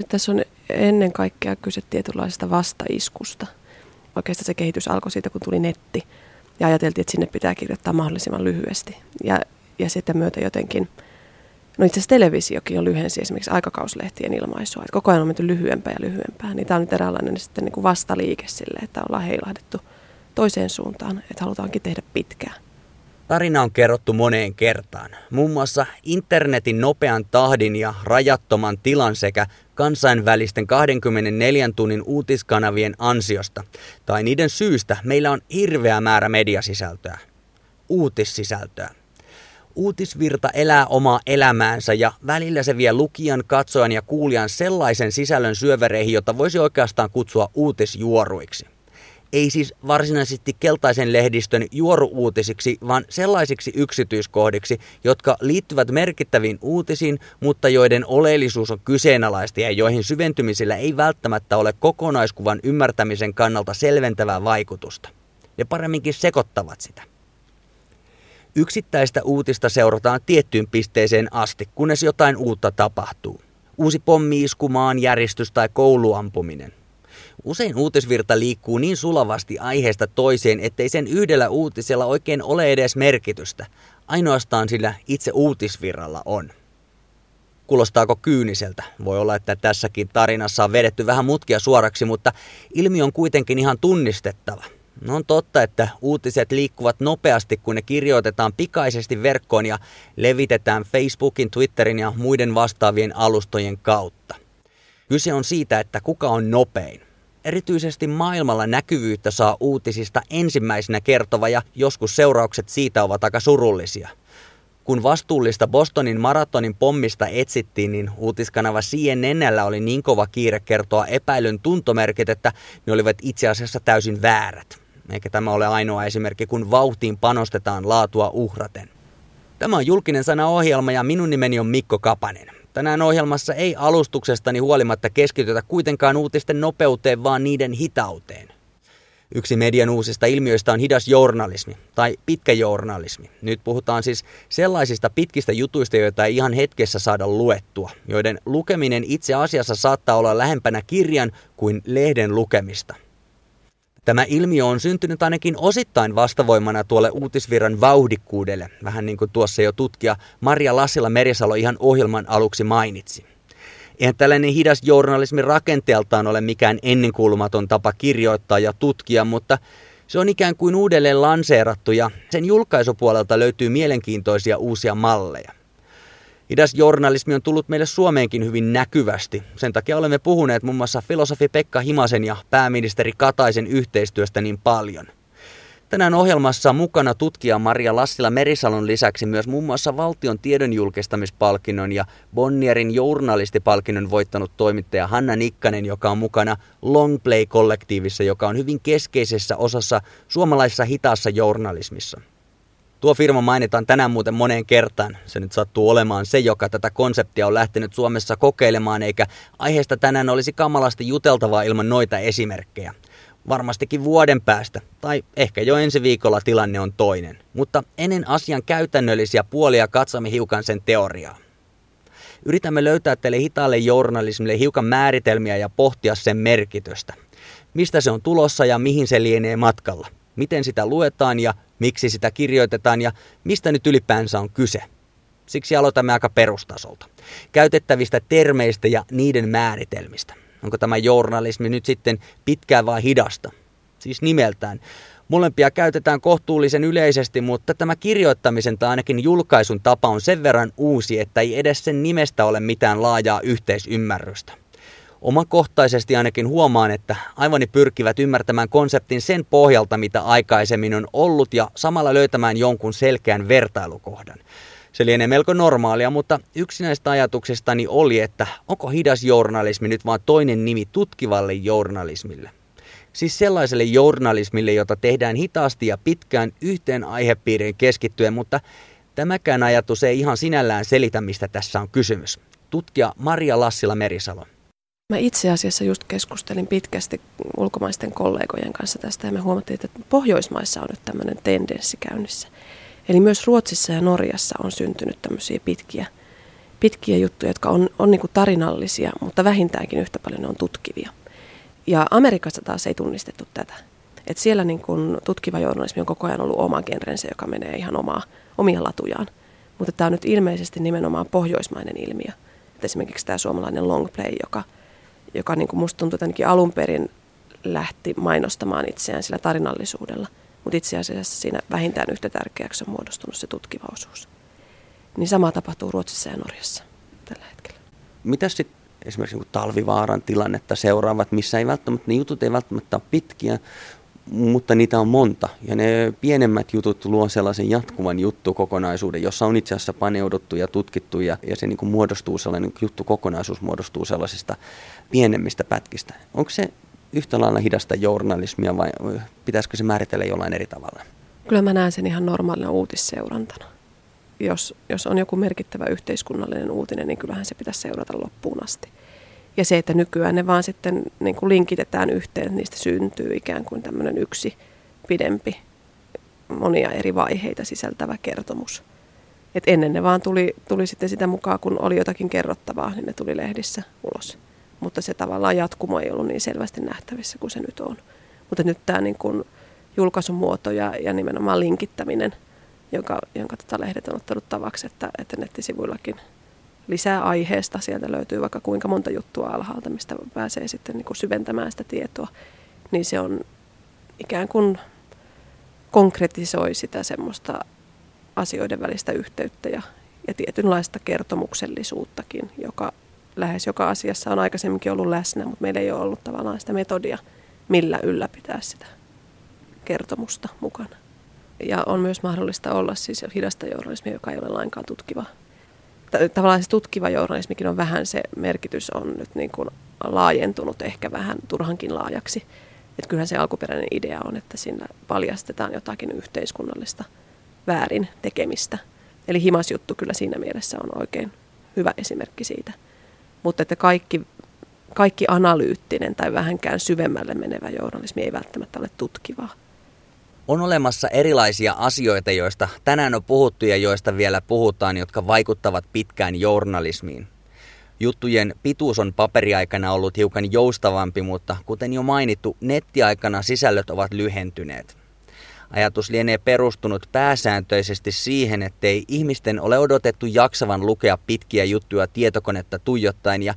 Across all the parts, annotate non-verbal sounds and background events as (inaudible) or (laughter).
Nyt tässä on ennen kaikkea kyse tietynlaisesta vastaiskusta. Oikeastaan se kehitys alkoi siitä, kun tuli netti ja ajateltiin, että sinne pitää kirjoittaa mahdollisimman lyhyesti. Ja, ja sitten myötä jotenkin, no itse asiassa televisiokin on lyhensi esimerkiksi aikakauslehtien ilmaisua, että koko ajan on menty lyhyempää ja lyhyempää. Niin tämä on nyt eräänlainen sitten niin kuin vastaliike sille, että ollaan heilahdettu toiseen suuntaan, että halutaankin tehdä pitkää. Tarina on kerrottu moneen kertaan, muun muassa internetin nopean tahdin ja rajattoman tilan sekä kansainvälisten 24 tunnin uutiskanavien ansiosta. Tai niiden syystä meillä on hirveä määrä mediasisältöä, uutissisältöä. Uutisvirta elää omaa elämäänsä ja välillä se vie lukijan, katsojan ja kuulijan sellaisen sisällön syövereihin, jota voisi oikeastaan kutsua uutisjuoruiksi – ei siis varsinaisesti keltaisen lehdistön juoruuutisiksi, vaan sellaisiksi yksityiskohdiksi, jotka liittyvät merkittäviin uutisiin, mutta joiden oleellisuus on kyseenalaista ja joihin syventymisellä ei välttämättä ole kokonaiskuvan ymmärtämisen kannalta selventävää vaikutusta. Ne paremminkin sekoittavat sitä. Yksittäistä uutista seurataan tiettyyn pisteeseen asti, kunnes jotain uutta tapahtuu. Uusi pommiisku, järjestys tai kouluampuminen. Usein uutisvirta liikkuu niin sulavasti aiheesta toiseen, ettei sen yhdellä uutisella oikein ole edes merkitystä. Ainoastaan sillä itse uutisvirralla on. Kuulostaako kyyniseltä? Voi olla, että tässäkin tarinassa on vedetty vähän mutkia suoraksi, mutta ilmi on kuitenkin ihan tunnistettava. No on totta, että uutiset liikkuvat nopeasti, kun ne kirjoitetaan pikaisesti verkkoon ja levitetään Facebookin, Twitterin ja muiden vastaavien alustojen kautta. Kyse on siitä, että kuka on nopein. Erityisesti maailmalla näkyvyyttä saa uutisista ensimmäisenä kertova ja joskus seuraukset siitä ovat aika surullisia. Kun vastuullista Bostonin maratonin pommista etsittiin, niin uutiskanava CNNllä oli niin kova kiire kertoa epäilyn tuntomerkit, että ne olivat itse asiassa täysin väärät. Eikä tämä ole ainoa esimerkki, kun vauhtiin panostetaan laatua uhraten. Tämä on julkinen sana ohjelma ja minun nimeni on Mikko Kapanen. Tänään ohjelmassa ei alustuksestani huolimatta keskitytä kuitenkaan uutisten nopeuteen, vaan niiden hitauteen. Yksi median uusista ilmiöistä on hidas journalismi tai pitkä journalismi. Nyt puhutaan siis sellaisista pitkistä jutuista, joita ei ihan hetkessä saada luettua, joiden lukeminen itse asiassa saattaa olla lähempänä kirjan kuin lehden lukemista – Tämä ilmiö on syntynyt ainakin osittain vastavoimana tuolle uutisvirran vauhdikkuudelle, vähän niin kuin tuossa jo tutkija Maria Lassila Merisalo ihan ohjelman aluksi mainitsi. Eihän tällainen hidas journalismi rakenteeltaan ole mikään ennenkuulumaton tapa kirjoittaa ja tutkia, mutta se on ikään kuin uudelleen lanseerattu ja sen julkaisupuolelta löytyy mielenkiintoisia uusia malleja. Idäsjournalismi on tullut meille Suomeenkin hyvin näkyvästi. Sen takia olemme puhuneet muun muassa filosofi Pekka Himasen ja pääministeri Kataisen yhteistyöstä niin paljon. Tänään ohjelmassa mukana tutkija Maria Lassila Merisalon lisäksi myös muun muassa valtion tiedonjulkistamispalkinnon ja Bonnierin journalistipalkinnon voittanut toimittaja Hanna Nikkanen, joka on mukana Longplay-kollektiivissa, joka on hyvin keskeisessä osassa suomalaisessa hitaassa journalismissa. Tuo firma mainitaan tänään muuten moneen kertaan. Se nyt sattuu olemaan se, joka tätä konseptia on lähtenyt Suomessa kokeilemaan, eikä aiheesta tänään olisi kamalasti juteltavaa ilman noita esimerkkejä. Varmastikin vuoden päästä, tai ehkä jo ensi viikolla tilanne on toinen. Mutta ennen asian käytännöllisiä puolia katsomme hiukan sen teoriaa. Yritämme löytää teille hitaalle journalismille hiukan määritelmiä ja pohtia sen merkitystä. Mistä se on tulossa ja mihin se lienee matkalla – miten sitä luetaan ja miksi sitä kirjoitetaan ja mistä nyt ylipäänsä on kyse. Siksi aloitamme aika perustasolta. Käytettävistä termeistä ja niiden määritelmistä. Onko tämä journalismi nyt sitten pitkää vai hidasta? Siis nimeltään. Molempia käytetään kohtuullisen yleisesti, mutta tämä kirjoittamisen tai ainakin julkaisun tapa on sen verran uusi, että ei edes sen nimestä ole mitään laajaa yhteisymmärrystä. Omakohtaisesti ainakin huomaan, että aivani pyrkivät ymmärtämään konseptin sen pohjalta, mitä aikaisemmin on ollut ja samalla löytämään jonkun selkeän vertailukohdan. Se lienee melko normaalia, mutta yksi näistä ajatuksistani oli, että onko hidas journalismi nyt vain toinen nimi tutkivalle journalismille. Siis sellaiselle journalismille, jota tehdään hitaasti ja pitkään yhteen aihepiiriin keskittyen, mutta tämäkään ajatus ei ihan sinällään selitä, mistä tässä on kysymys. Tutkija Maria Lassila Merisalo. Mä itse asiassa just keskustelin pitkästi ulkomaisten kollegojen kanssa tästä ja me huomattiin, että Pohjoismaissa on nyt tämmöinen tendenssi käynnissä. Eli myös Ruotsissa ja Norjassa on syntynyt tämmöisiä pitkiä, pitkiä juttuja, jotka on, on niin tarinallisia, mutta vähintäänkin yhtä paljon ne on tutkivia. Ja Amerikassa taas ei tunnistettu tätä. Et siellä niin kun tutkiva journalismi on koko ajan ollut oma genrensä, joka menee ihan omaa, omia latujaan. Mutta tämä on nyt ilmeisesti nimenomaan pohjoismainen ilmiö. Et esimerkiksi tämä suomalainen longplay, joka, joka niin kuin musta tuntuu että alun perin lähti mainostamaan itseään sillä tarinallisuudella. Mutta itse asiassa siinä vähintään yhtä tärkeäksi on muodostunut se tutkiva osuus. Niin sama tapahtuu Ruotsissa ja Norjassa tällä hetkellä. Mitä sitten esimerkiksi niin talvivaaran tilannetta seuraavat, missä ei välttämättä, ne jutut ei välttämättä ole pitkiä, mutta niitä on monta. Ja ne pienemmät jutut luo sellaisen jatkuvan juttukokonaisuuden, jossa on itse asiassa paneuduttu ja tutkittu ja, ja se niin kuin muodostuu sellainen juttukokonaisuus muodostuu sellaisista pienemmistä pätkistä. Onko se yhtä lailla hidasta journalismia vai pitäisikö se määritellä jollain eri tavalla? Kyllä mä näen sen ihan normaalina uutisseurantana. Jos, jos on joku merkittävä yhteiskunnallinen uutinen, niin kyllähän se pitäisi seurata loppuun asti. Ja se, että nykyään ne vaan sitten niin kuin linkitetään yhteen, että niistä syntyy ikään kuin tämmöinen yksi pidempi, monia eri vaiheita sisältävä kertomus. Et ennen ne vaan tuli, tuli sitten sitä mukaan, kun oli jotakin kerrottavaa, niin ne tuli lehdissä ulos. Mutta se tavallaan jatkumo ei ollut niin selvästi nähtävissä kuin se nyt on. Mutta nyt tämä niin kuin julkaisumuoto ja, ja nimenomaan linkittäminen, joka, jonka tota lehdet on ottanut tavaksi, että, että nettisivuillakin lisää aiheesta. Sieltä löytyy vaikka kuinka monta juttua alhaalta, mistä pääsee sitten niin kuin syventämään sitä tietoa. Niin se on ikään kuin konkretisoi sitä semmoista asioiden välistä yhteyttä ja, ja tietynlaista kertomuksellisuuttakin, joka lähes joka asiassa on aikaisemminkin ollut läsnä, mutta meillä ei ole ollut tavallaan sitä metodia, millä ylläpitää sitä kertomusta mukana. Ja on myös mahdollista olla siis hidasta journalismia, joka ei ole lainkaan tutkiva tavallaan se tutkiva journalismikin on vähän se merkitys on nyt niin kuin laajentunut ehkä vähän turhankin laajaksi. Että kyllähän se alkuperäinen idea on, että siinä paljastetaan jotakin yhteiskunnallista väärin tekemistä. Eli himasjuttu kyllä siinä mielessä on oikein hyvä esimerkki siitä. Mutta että kaikki, kaikki analyyttinen tai vähänkään syvemmälle menevä journalismi ei välttämättä ole tutkivaa. On olemassa erilaisia asioita, joista tänään on puhuttu ja joista vielä puhutaan, jotka vaikuttavat pitkään journalismiin. Juttujen pituus on paperiaikana ollut hiukan joustavampi, mutta kuten jo mainittu, nettiaikana sisällöt ovat lyhentyneet. Ajatus lienee perustunut pääsääntöisesti siihen, ettei ihmisten ole odotettu jaksavan lukea pitkiä juttuja tietokonetta tuijottaen ja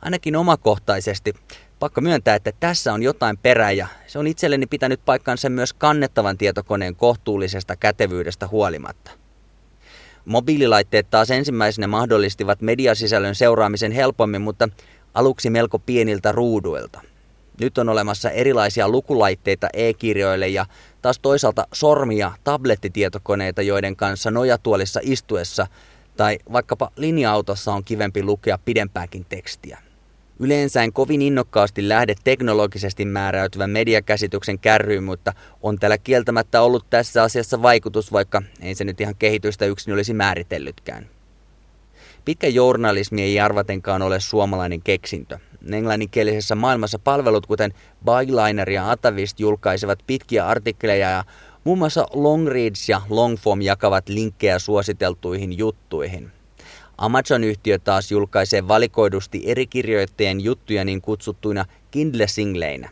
ainakin omakohtaisesti pakko myöntää, että tässä on jotain perää ja se on itselleni pitänyt paikkansa myös kannettavan tietokoneen kohtuullisesta kätevyydestä huolimatta. Mobiililaitteet taas ensimmäisenä mahdollistivat mediasisällön seuraamisen helpommin, mutta aluksi melko pieniltä ruuduilta. Nyt on olemassa erilaisia lukulaitteita e-kirjoille ja taas toisaalta sormia tablettitietokoneita, joiden kanssa nojatuolissa istuessa tai vaikkapa linja-autossa on kivempi lukea pidempääkin tekstiä. Yleensä en kovin innokkaasti lähde teknologisesti määräytyvän mediakäsityksen kärryyn, mutta on täällä kieltämättä ollut tässä asiassa vaikutus, vaikka ei se nyt ihan kehitystä yksin olisi määritellytkään. Pitkä journalismi ei arvatenkaan ole suomalainen keksintö. Englanninkielisessä maailmassa palvelut kuten Byliner ja Atavist julkaisevat pitkiä artikkeleja ja muun muassa Longreads ja Longform jakavat linkkejä suositeltuihin juttuihin – Amazon-yhtiö taas julkaisee valikoidusti eri kirjoittajien juttuja niin kutsuttuina Kindle-singleinä.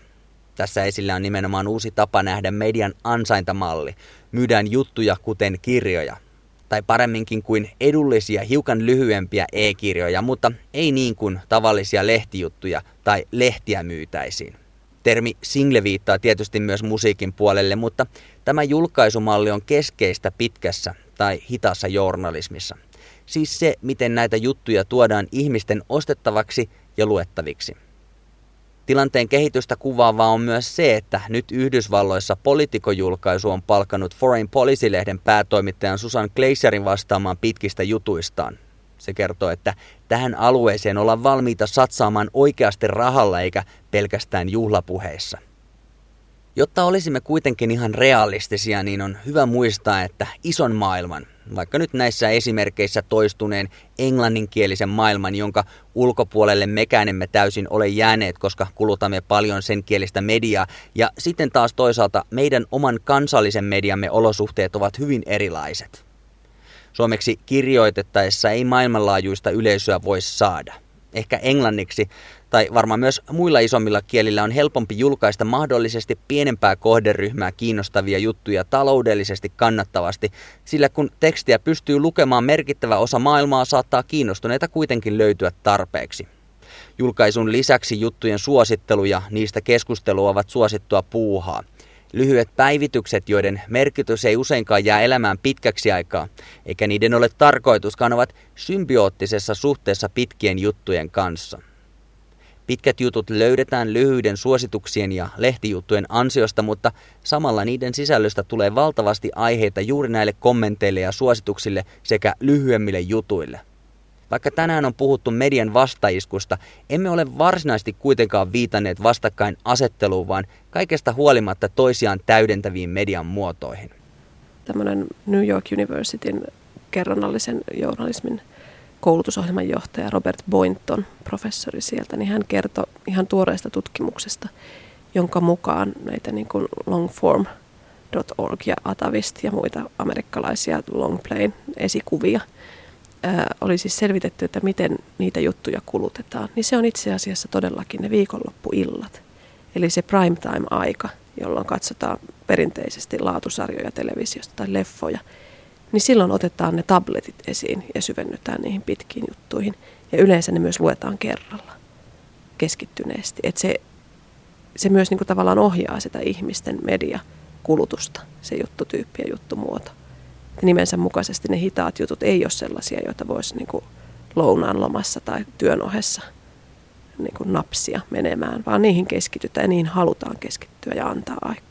Tässä esillä on nimenomaan uusi tapa nähdä median ansaintamalli. Myydään juttuja kuten kirjoja. Tai paremminkin kuin edullisia, hiukan lyhyempiä e-kirjoja, mutta ei niin kuin tavallisia lehtijuttuja tai lehtiä myytäisiin. Termi single viittaa tietysti myös musiikin puolelle, mutta tämä julkaisumalli on keskeistä pitkässä tai hitaassa journalismissa – Siis se, miten näitä juttuja tuodaan ihmisten ostettavaksi ja luettaviksi. Tilanteen kehitystä kuvaavaa on myös se, että nyt Yhdysvalloissa politikojulkaisu on palkanut Foreign Policy-lehden päätoimittajan Susan Gleiserin vastaamaan pitkistä jutuistaan. Se kertoo, että tähän alueeseen ollaan valmiita satsaamaan oikeasti rahalla eikä pelkästään juhlapuheissa. Jotta olisimme kuitenkin ihan realistisia, niin on hyvä muistaa, että ison maailman, vaikka nyt näissä esimerkkeissä toistuneen englanninkielisen maailman, jonka ulkopuolelle mekään emme täysin ole jääneet, koska kulutamme paljon sen kielistä mediaa, ja sitten taas toisaalta meidän oman kansallisen mediamme olosuhteet ovat hyvin erilaiset. Suomeksi kirjoitettaessa ei maailmanlaajuista yleisöä voi saada. Ehkä englanniksi tai varmaan myös muilla isommilla kielillä on helpompi julkaista mahdollisesti pienempää kohderyhmää kiinnostavia juttuja taloudellisesti kannattavasti, sillä kun tekstiä pystyy lukemaan merkittävä osa maailmaa saattaa kiinnostuneita kuitenkin löytyä tarpeeksi. Julkaisun lisäksi juttujen suosittelu ja niistä keskustelu ovat suosittua puuhaa. Lyhyet päivitykset, joiden merkitys ei useinkaan jää elämään pitkäksi aikaa, eikä niiden ole tarkoituskaan, ovat symbioottisessa suhteessa pitkien juttujen kanssa. Pitkät jutut löydetään lyhyiden suosituksien ja lehtijuttujen ansiosta, mutta samalla niiden sisällöstä tulee valtavasti aiheita juuri näille kommenteille ja suosituksille sekä lyhyemmille jutuille. Vaikka tänään on puhuttu median vastaiskusta, emme ole varsinaisesti kuitenkaan viitanneet vastakkain asetteluun, vaan kaikesta huolimatta toisiaan täydentäviin median muotoihin. Tämmöinen New York Universityn kerronnallisen journalismin koulutusohjelman johtaja Robert Boynton, professori sieltä, niin hän kertoi ihan tuoreesta tutkimuksesta, jonka mukaan näitä niin kuin longform.org ja Atavist ja muita amerikkalaisia longplayn esikuvia – ää, oli siis selvitetty, että miten niitä juttuja kulutetaan, niin se on itse asiassa todellakin ne viikonloppuillat. Eli se prime time-aika, jolloin katsotaan perinteisesti laatusarjoja televisiosta tai leffoja, niin silloin otetaan ne tabletit esiin ja syvennytään niihin pitkiin juttuihin. Ja yleensä ne myös luetaan kerralla keskittyneesti. Että se, se myös niin tavallaan ohjaa sitä ihmisten mediakulutusta, se juttutyyppi ja juttumuoto nimensä mukaisesti ne hitaat jutut ei ole sellaisia, joita voisi niin lounaan lomassa tai työn ohessa niin napsia menemään, vaan niihin keskitytään ja niihin halutaan keskittyä ja antaa aikaa.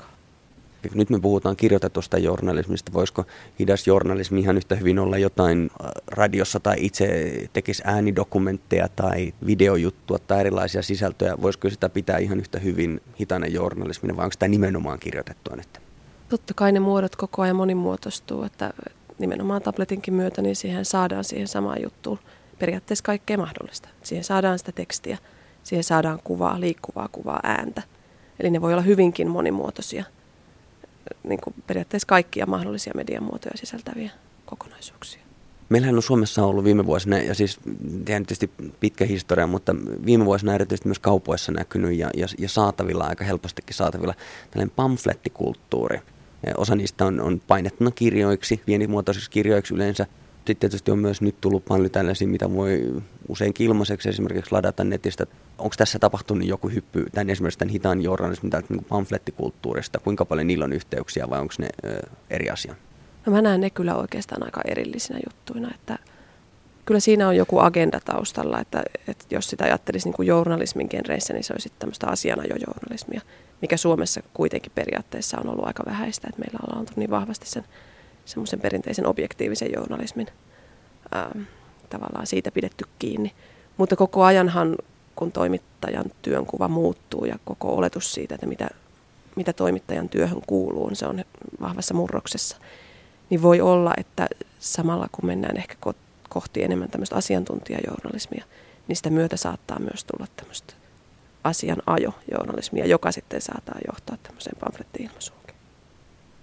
Nyt me puhutaan kirjoitetusta journalismista. Voisiko hidas journalismi ihan yhtä hyvin olla jotain äh, radiossa tai itse tekisi äänidokumentteja tai videojuttua tai erilaisia sisältöjä? Voisiko sitä pitää ihan yhtä hyvin hitana journalismina vai onko sitä nimenomaan kirjoitettua nyt? Totta kai ne muodot koko ajan monimuotoistuu, että nimenomaan tabletinkin myötä niin siihen saadaan siihen samaan juttuun periaatteessa kaikkea mahdollista. Siihen saadaan sitä tekstiä, siihen saadaan kuvaa, liikkuvaa kuvaa, ääntä. Eli ne voi olla hyvinkin monimuotoisia, niin kuin periaatteessa kaikkia mahdollisia median muotoja sisältäviä kokonaisuuksia. Meillähän on Suomessa ollut viime vuosina, ja siis tietysti pitkä historia, mutta viime vuosina erityisesti myös kaupoissa näkynyt ja, ja, ja saatavilla, aika helpostikin saatavilla, tällainen pamflettikulttuuri. Osa niistä on, on painettuna kirjoiksi, pienimuotoisiksi kirjoiksi yleensä. Sitten tietysti on myös nyt tullut paljon tällaisia, mitä voi usein ilmaiseksi esimerkiksi ladata netistä. Onko tässä tapahtunut joku hyppy tämän esimerkiksi tämän hitaan journalismin tai niin pamflettikulttuurista? Kuinka paljon niillä on yhteyksiä vai onko ne ö, eri asia? No mä näen ne kyllä oikeastaan aika erillisinä juttuina, että kyllä siinä on joku agenda taustalla, että, että jos sitä ajattelisi niin kuin journalismin genreissä, niin se olisi tämmöistä asianajojournalismia mikä Suomessa kuitenkin periaatteessa on ollut aika vähäistä, että meillä ollaan oltu niin vahvasti sen semmoisen perinteisen objektiivisen journalismin ää, tavallaan siitä pidetty kiinni. Mutta koko ajanhan, kun toimittajan työnkuva muuttuu ja koko oletus siitä, että mitä, mitä toimittajan työhön kuuluu, se on vahvassa murroksessa, niin voi olla, että samalla kun mennään ehkä kohti enemmän tämmöistä asiantuntijajournalismia, niin sitä myötä saattaa myös tulla tämmöistä asian ajo journalismia, joka sitten saattaa johtaa tämmöiseen pamfletti-ilmaisuun.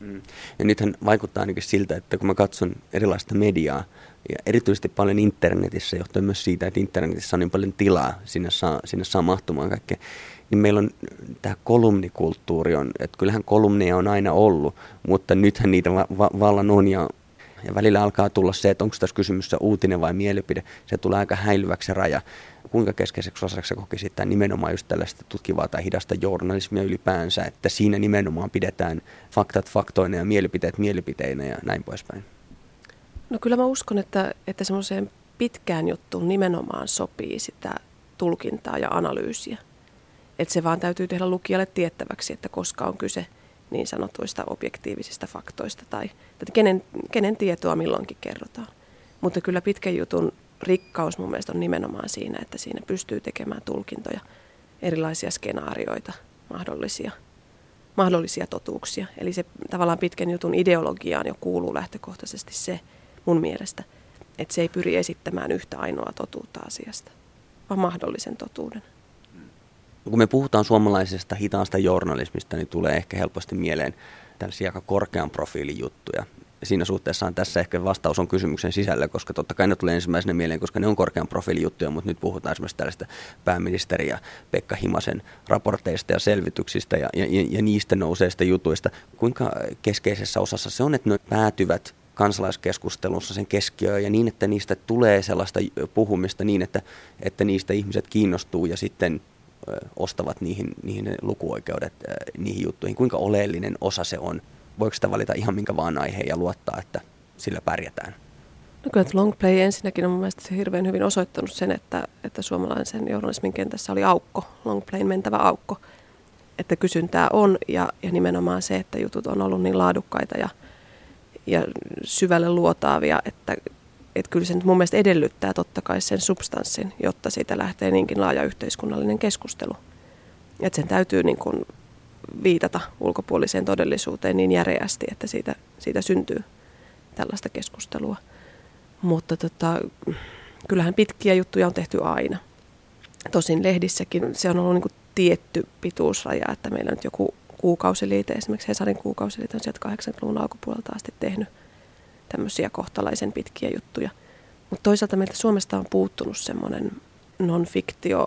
Mm. Ja nythän vaikuttaa ainakin siltä, että kun mä katson erilaista mediaa, ja erityisesti paljon internetissä, johtuen myös siitä, että internetissä on niin paljon tilaa, sinne saa, sinne saa mahtumaan kaikkea, niin meillä on tämä kolumnikulttuuri, on, että kyllähän kolumneja on aina ollut, mutta nythän niitä va- va- vallan on, ja, ja välillä alkaa tulla se, että onko tässä kysymys uutinen vai mielipide, se tulee aika häilyväksi raja kuinka keskeiseksi osaksi kokisit tämän nimenomaan just tällaista tutkivaa tai hidasta journalismia ylipäänsä, että siinä nimenomaan pidetään faktat faktoina ja mielipiteet mielipiteinä ja näin poispäin? No kyllä mä uskon, että, että semmoiseen pitkään juttuun nimenomaan sopii sitä tulkintaa ja analyysiä. Että se vaan täytyy tehdä lukijalle tiettäväksi, että koska on kyse niin sanotuista objektiivisista faktoista tai että kenen, kenen tietoa milloinkin kerrotaan. Mutta kyllä pitkän jutun rikkaus mun mielestä on nimenomaan siinä, että siinä pystyy tekemään tulkintoja, erilaisia skenaarioita, mahdollisia, mahdollisia totuuksia. Eli se tavallaan pitkän jutun ideologiaan jo kuuluu lähtökohtaisesti se mun mielestä, että se ei pyri esittämään yhtä ainoa totuutta asiasta, vaan mahdollisen totuuden. Kun me puhutaan suomalaisesta hitaasta journalismista, niin tulee ehkä helposti mieleen tällaisia aika korkean profiilin juttuja siinä suhteessa tässä ehkä vastaus on kysymyksen sisällä, koska totta kai ne tulee ensimmäisenä mieleen, koska ne on korkean profiilijuttuja, mutta nyt puhutaan esimerkiksi tällaista pääministeri ja Pekka Himasen raporteista ja selvityksistä ja, ja, ja niistä nouseista jutuista. Kuinka keskeisessä osassa se on, että ne päätyvät kansalaiskeskustelussa sen keskiöön ja niin, että niistä tulee sellaista puhumista niin, että, että niistä ihmiset kiinnostuu ja sitten ostavat niihin, niihin lukuoikeudet niihin juttuihin. Kuinka oleellinen osa se on? Voiko sitä valita ihan minkä vaan aiheen ja luottaa, että sillä pärjätään? No kyllä Longplay ensinnäkin on mun mielestä se hirveän hyvin osoittanut sen, että, että suomalaisen journalismin kentässä oli aukko, Longplayn mentävä aukko. Että kysyntää on ja, ja nimenomaan se, että jutut on ollut niin laadukkaita ja, ja syvälle luotaavia, että, että kyllä se nyt mun mielestä edellyttää totta kai sen substanssin, jotta siitä lähtee niinkin laaja yhteiskunnallinen keskustelu. Että sen täytyy niin kuin viitata ulkopuoliseen todellisuuteen niin järeästi, että siitä, siitä syntyy tällaista keskustelua. Mutta tota, kyllähän pitkiä juttuja on tehty aina. Tosin lehdissäkin se on ollut niin kuin tietty pituusraja, että meillä nyt joku kuukausiliite, esimerkiksi Hesarin kuukausiliite on sieltä 80-luvun alkupuolelta asti tehnyt tämmöisiä kohtalaisen pitkiä juttuja. Mutta toisaalta meiltä Suomesta on puuttunut semmoinen non-fiktio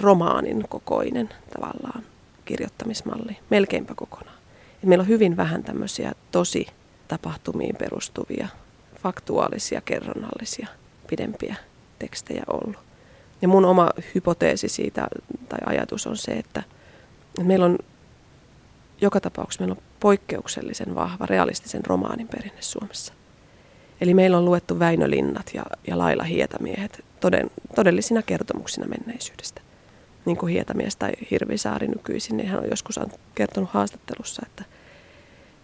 romaanin kokoinen tavallaan kirjoittamismalli, melkeinpä kokonaan. Et meillä on hyvin vähän tämmöisiä tosi tapahtumiin perustuvia, faktuaalisia, kerronnallisia, pidempiä tekstejä ollut. Ja mun oma hypoteesi siitä tai ajatus on se, että meillä on joka tapauksessa meillä on poikkeuksellisen vahva realistisen romaanin perinne Suomessa. Eli meillä on luettu Väinö Linnat ja, ja Laila Hietamiehet toden, todellisina kertomuksina menneisyydestä. Niin kuin Hietamies tai Hirvisaari nykyisin, niin hän on joskus kertonut haastattelussa, että,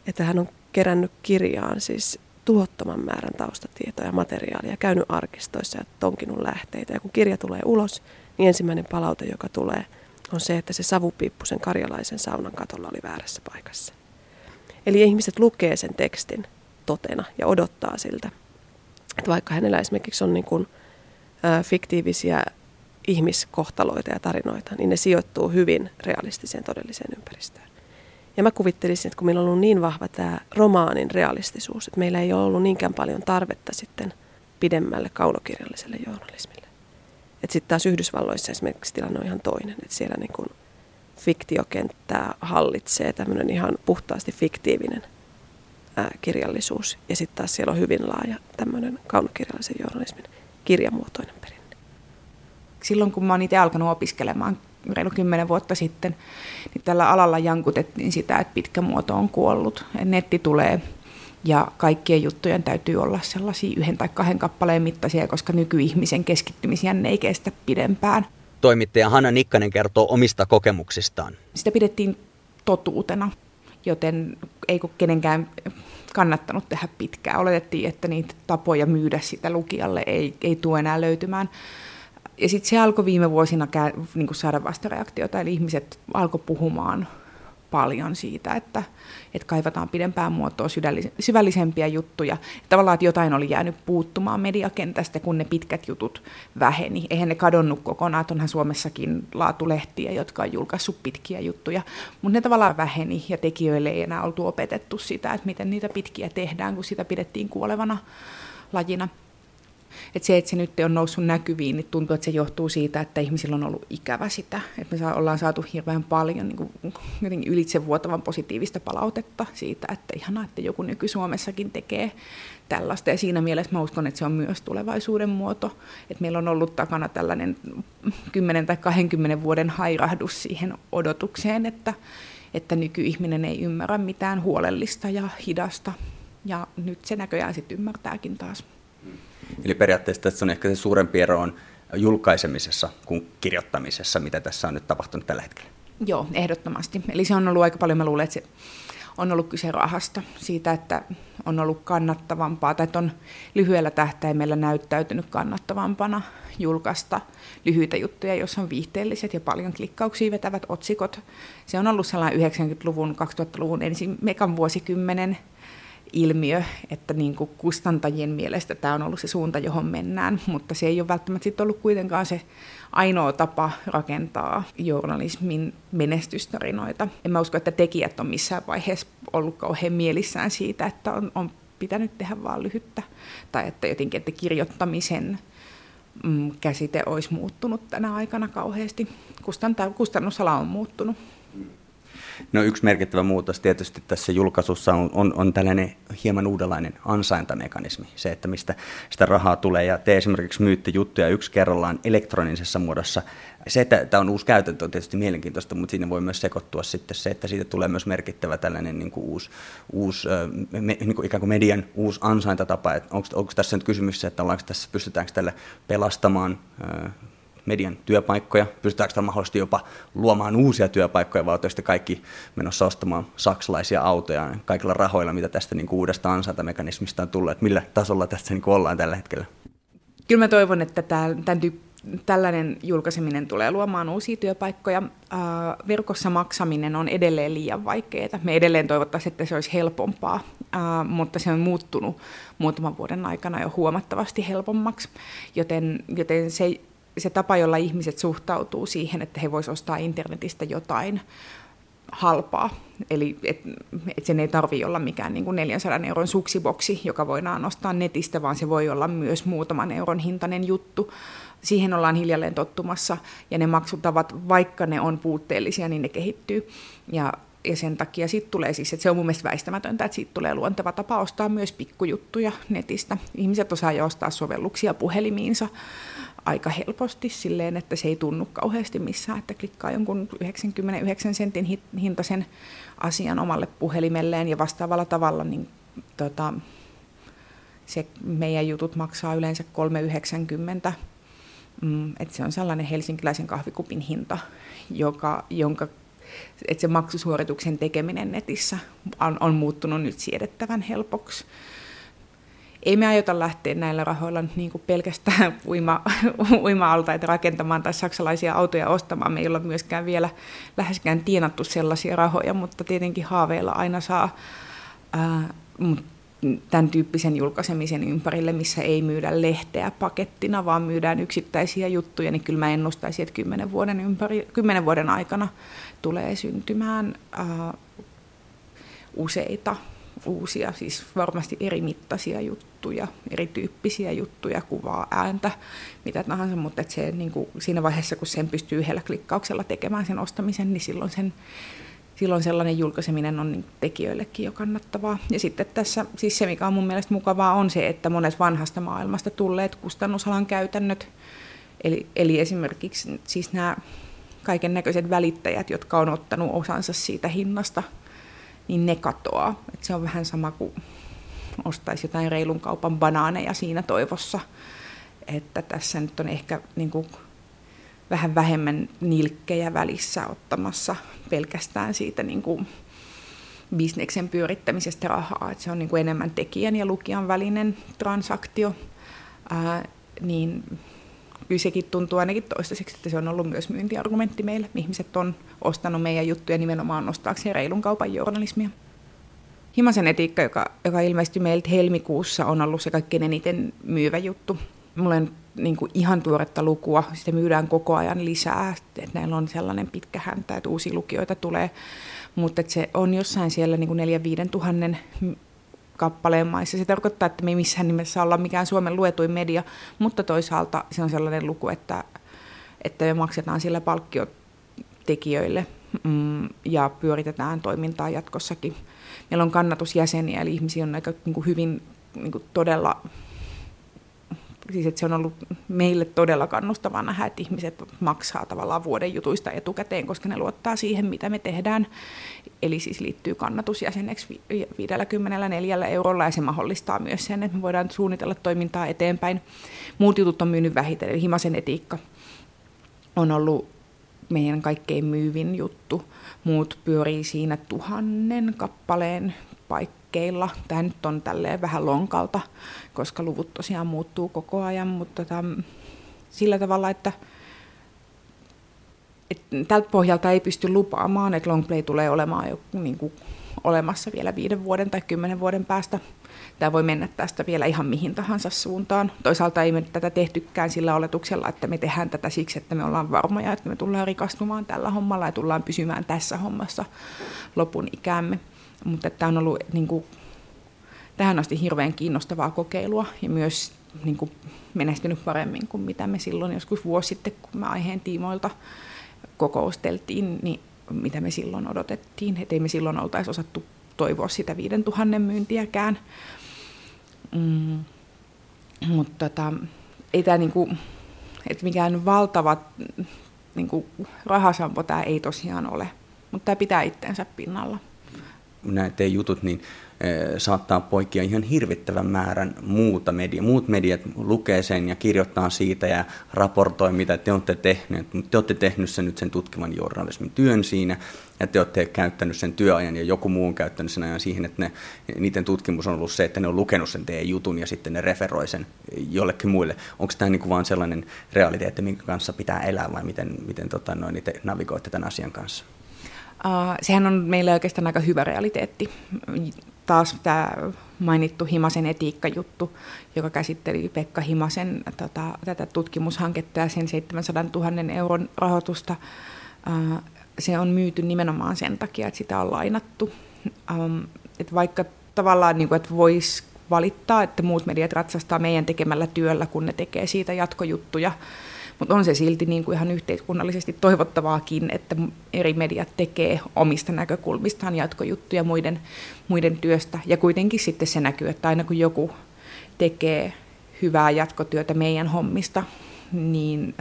että hän on kerännyt kirjaan siis tuhottoman määrän taustatietoja ja materiaalia, käynyt arkistoissa ja tonkinut lähteitä. Ja kun kirja tulee ulos, niin ensimmäinen palaute, joka tulee, on se, että se savupiippu sen karjalaisen saunan katolla oli väärässä paikassa. Eli ihmiset lukee sen tekstin totena ja odottaa siltä. Että vaikka hänellä esimerkiksi on niin kuin, ä, fiktiivisiä ihmiskohtaloita ja tarinoita, niin ne sijoittuu hyvin realistiseen todelliseen ympäristöön. Ja mä kuvittelisin, että kun meillä on ollut niin vahva tämä romaanin realistisuus, että meillä ei ole ollut niinkään paljon tarvetta sitten pidemmälle kaunokirjalliselle journalismille. Että sitten taas Yhdysvalloissa esimerkiksi tilanne on ihan toinen, että siellä niin kuin fiktiokenttää hallitsee tämmöinen ihan puhtaasti fiktiivinen – ää, kirjallisuus. Ja sitten taas siellä on hyvin laaja tämmöinen kaunokirjallisen journalismin kirjamuotoinen perinne. Silloin kun mä oon itse alkanut opiskelemaan reilu kymmenen vuotta sitten, niin tällä alalla jankutettiin sitä, että pitkä muoto on kuollut. Netti tulee ja kaikkien juttujen täytyy olla sellaisia yhden tai kahden kappaleen mittaisia, koska nykyihmisen keskittymisjänne ei kestä pidempään. Toimittaja Hanna Nikkanen kertoo omista kokemuksistaan. Sitä pidettiin totuutena joten ei kenenkään kannattanut tehdä pitkään. Oletettiin, että niitä tapoja myydä sitä lukijalle ei, ei tule enää löytymään. Ja sitten se alkoi viime vuosina niin saada vastareaktiota, eli ihmiset alkoi puhumaan paljon siitä, että, että kaivataan pidempään muotoa syvällisempiä juttuja. Tavallaan, että jotain oli jäänyt puuttumaan mediakentästä, kun ne pitkät jutut väheni. Eihän ne kadonnut kokonaan, että onhan Suomessakin laatulehtiä, jotka on julkaissut pitkiä juttuja, mutta ne tavallaan väheni ja tekijöille ei enää oltu opetettu sitä, että miten niitä pitkiä tehdään, kun sitä pidettiin kuolevana lajina. Et se, että se nyt on noussut näkyviin, niin tuntuu, että se johtuu siitä, että ihmisillä on ollut ikävä sitä. Että me ollaan saatu hirveän paljon niin kuin, ylitsevuotavan positiivista palautetta siitä, että ihanaa, että joku nyky-Suomessakin tekee tällaista. Ja siinä mielessä mä uskon, että se on myös tulevaisuuden muoto. Että meillä on ollut takana tällainen 10 tai 20 vuoden hairahdus siihen odotukseen, että, että nykyihminen ei ymmärrä mitään huolellista ja hidasta. Ja nyt se näköjään sitten ymmärtääkin taas. Eli periaatteessa tässä on ehkä se suurempi ero on julkaisemisessa kuin kirjoittamisessa, mitä tässä on nyt tapahtunut tällä hetkellä. Joo, ehdottomasti. Eli se on ollut aika paljon, mä luulen, että se on ollut kyse rahasta, siitä, että on ollut kannattavampaa, tai että on lyhyellä tähtäimellä näyttäytynyt kannattavampana julkaista lyhyitä juttuja, joissa on viihteelliset ja paljon klikkauksia vetävät otsikot. Se on ollut sellainen 90-luvun, 2000-luvun ensin mekan vuosikymmenen ilmiö, että niin kuin kustantajien mielestä tämä on ollut se suunta, johon mennään, mutta se ei ole välttämättä sit ollut kuitenkaan se ainoa tapa rakentaa journalismin menestystarinoita. En mä usko, että tekijät on missään vaiheessa ollut kauhean mielissään siitä, että on, on pitänyt tehdä vaan lyhyttä. Tai että jotenkin, että kirjoittamisen mm, käsite olisi muuttunut tänä aikana kauheasti. Kustannusala on muuttunut. No yksi merkittävä muutos tietysti tässä julkaisussa on, on, on tällainen hieman uudenlainen ansaintamekanismi, se, että mistä sitä rahaa tulee. Ja te esimerkiksi myytte juttuja yksi kerrallaan elektronisessa muodossa. Se, että tämä on uusi käytäntö, on tietysti mielenkiintoista, mutta siinä voi myös sekoittua sitten se, että siitä tulee myös merkittävä tällainen niin kuin uusi, uusi me, niin kuin ikään kuin median uusi ansaintatapa. Onko, onko tässä nyt kysymys että tässä, pystytäänkö tällä pelastamaan median työpaikkoja? Pystytäänkö tällä mahdollisesti jopa luomaan uusia työpaikkoja, vai olette kaikki menossa ostamaan saksalaisia autoja kaikilla rahoilla, mitä tästä niin kuin uudesta ansaintamekanismista on tullut? Että millä tasolla tässä niin kuin ollaan tällä hetkellä? Kyllä mä toivon, että tämän tyyppi tällainen julkaiseminen tulee luomaan uusia työpaikkoja. verkossa maksaminen on edelleen liian vaikeaa. Me edelleen toivottaisiin, että se olisi helpompaa, mutta se on muuttunut muutaman vuoden aikana jo huomattavasti helpommaksi, joten, joten se se tapa, jolla ihmiset suhtautuu siihen, että he voisivat ostaa internetistä jotain halpaa. Eli et, et sen ei tarvitse olla mikään niin kuin 400 euron suksiboksi, joka voidaan ostaa netistä, vaan se voi olla myös muutaman euron hintainen juttu. Siihen ollaan hiljalleen tottumassa, ja ne maksutavat, vaikka ne on puutteellisia, niin ne kehittyy. Ja, ja sen takia siitä tulee siis, että se on mun mielestä väistämätöntä, että siitä tulee luonteva tapa ostaa myös pikkujuttuja netistä. Ihmiset osaa jo ostaa sovelluksia puhelimiinsa aika helposti silleen, että se ei tunnu kauheasti missään, että klikkaa jonkun 99 sentin hintaisen asian omalle puhelimelleen ja vastaavalla tavalla, niin tota, se meidän jutut maksaa yleensä 3,90. Mm, että se on sellainen helsinkiläisen kahvikupin hinta, joka, jonka että se maksusuorituksen tekeminen netissä on, on muuttunut nyt siedettävän helpoksi ei me aiota lähteä näillä rahoilla niin kuin pelkästään (laughs) uima, uima-altaita rakentamaan tai saksalaisia autoja ostamaan. Me ei olla myöskään vielä läheskään tienattu sellaisia rahoja, mutta tietenkin haaveilla aina saa ää, tämän tyyppisen julkaisemisen ympärille, missä ei myydä lehteä pakettina, vaan myydään yksittäisiä juttuja, niin kyllä mä ennustaisin, että kymmenen vuoden, ympäri, kymmenen vuoden aikana tulee syntymään ää, useita uusia, siis varmasti eri mittaisia juttuja, erityyppisiä juttuja, kuvaa, ääntä, mitä tahansa, mutta että se, niin kuin, siinä vaiheessa, kun sen pystyy yhdellä klikkauksella tekemään sen ostamisen, niin silloin, sen, silloin sellainen julkaiseminen on niin tekijöillekin jo kannattavaa. Ja sitten tässä, siis se mikä on mun mielestä mukavaa, on se, että monet vanhasta maailmasta tulleet kustannusalan käytännöt, eli, eli esimerkiksi siis nämä kaiken näköiset välittäjät, jotka on ottanut osansa siitä hinnasta – niin ne katoaa. Et se on vähän sama kuin ostaisi jotain reilun kaupan banaaneja siinä toivossa, että tässä nyt on ehkä niin kuin vähän vähemmän nilkkejä välissä ottamassa pelkästään siitä niin kuin bisneksen pyörittämisestä rahaa. Et se on niin kuin enemmän tekijän ja lukijan välinen transaktio. Ää, niin kyllä sekin tuntuu ainakin toistaiseksi, että se on ollut myös myyntiargumentti meille. Ihmiset on ostanut meidän juttuja nimenomaan nostaakseen reilun kaupan journalismia. Himasen etiikka, joka, joka ilmestyi meiltä helmikuussa, on ollut se kaikkein eniten myyvä juttu. Mulla on niin kuin ihan tuoretta lukua, sitä myydään koko ajan lisää, että näillä on sellainen pitkä häntä, että uusia lukijoita tulee, mutta se on jossain siellä niin kuin 4-5 tuhannen kappaleen maissa. Se tarkoittaa, että me ei missään nimessä olla mikään Suomen luetuin media, mutta toisaalta se on sellainen luku, että, että me maksetaan sillä palkkiotekijöille mm, ja pyöritetään toimintaa jatkossakin. Meillä on kannatusjäseniä, eli ihmisiä on aika niin kuin hyvin niin kuin todella siis että se on ollut meille todella kannustavaa nähdä, että ihmiset maksaa tavallaan vuoden jutuista etukäteen, koska ne luottaa siihen, mitä me tehdään. Eli siis liittyy kannatusjäseneksi 54 eurolla ja se mahdollistaa myös sen, että me voidaan suunnitella toimintaa eteenpäin. Muut jutut on myynyt vähiten, eli Himasen etiikka on ollut meidän kaikkein myyvin juttu. Muut pyörii siinä tuhannen kappaleen paikkeilla. Tämä nyt on tälleen vähän lonkalta, koska luvut tosiaan muuttuu koko ajan, mutta tota, sillä tavalla, että et tältä pohjalta ei pysty lupaamaan, että longplay tulee olemaan jo niin kuin olemassa vielä viiden vuoden tai kymmenen vuoden päästä. Tämä voi mennä tästä vielä ihan mihin tahansa suuntaan. Toisaalta ei me tätä tehtykään sillä oletuksella, että me tehdään tätä siksi, että me ollaan varmoja, että me tullaan rikastumaan tällä hommalla ja tullaan pysymään tässä hommassa lopun ikäämme. Mutta tämä on ollut niin kuin, tähän asti hirveän kiinnostavaa kokeilua ja myös niin kuin menestynyt paremmin kuin mitä me silloin joskus vuosi sitten, kun me aiheen tiimoilta kokousteltiin, niin mitä me silloin odotettiin. Että ei me silloin oltaisi osattu toivoa sitä 5000 myyntiäkään. Mm. Mutta tota, ei tämä niinku, että mikään valtava niinku, rahasampo tämä ei tosiaan ole, mutta tämä pitää itteensä pinnalla. Nämä teidän jutut, niin saattaa poikia ihan hirvittävän määrän muuta media. Muut mediat lukee sen ja kirjoittaa siitä ja raportoi, mitä te olette tehneet. Mutta te olette tehnyt sen nyt sen tutkivan journalismin työn siinä ja te olette käyttänyt sen työajan ja joku muu on käyttänyt sen ajan siihen, että ne, niiden tutkimus on ollut se, että ne on lukenut sen teidän jutun ja sitten ne referoi sen jollekin muille. Onko tämä niin vaan sellainen realiteetti, minkä kanssa pitää elää vai miten, miten tota, noin, te navigoitte tämän asian kanssa? Uh, sehän on meillä oikeastaan aika hyvä realiteetti taas tämä mainittu Himasen etiikkajuttu, joka käsitteli Pekka Himasen tota, tätä tutkimushanketta ja sen 700 000 euron rahoitusta. Ää, se on myyty nimenomaan sen takia, että sitä on lainattu. Ähm, että vaikka tavallaan niin voisi valittaa, että muut mediat ratsastaa meidän tekemällä työllä, kun ne tekee siitä jatkojuttuja, mutta on se silti niin kuin ihan yhteiskunnallisesti toivottavaakin, että eri mediat tekee omista näkökulmistaan jatkojuttuja muiden, muiden työstä. Ja kuitenkin sitten se näkyy, että aina kun joku tekee hyvää jatkotyötä meidän hommista, niin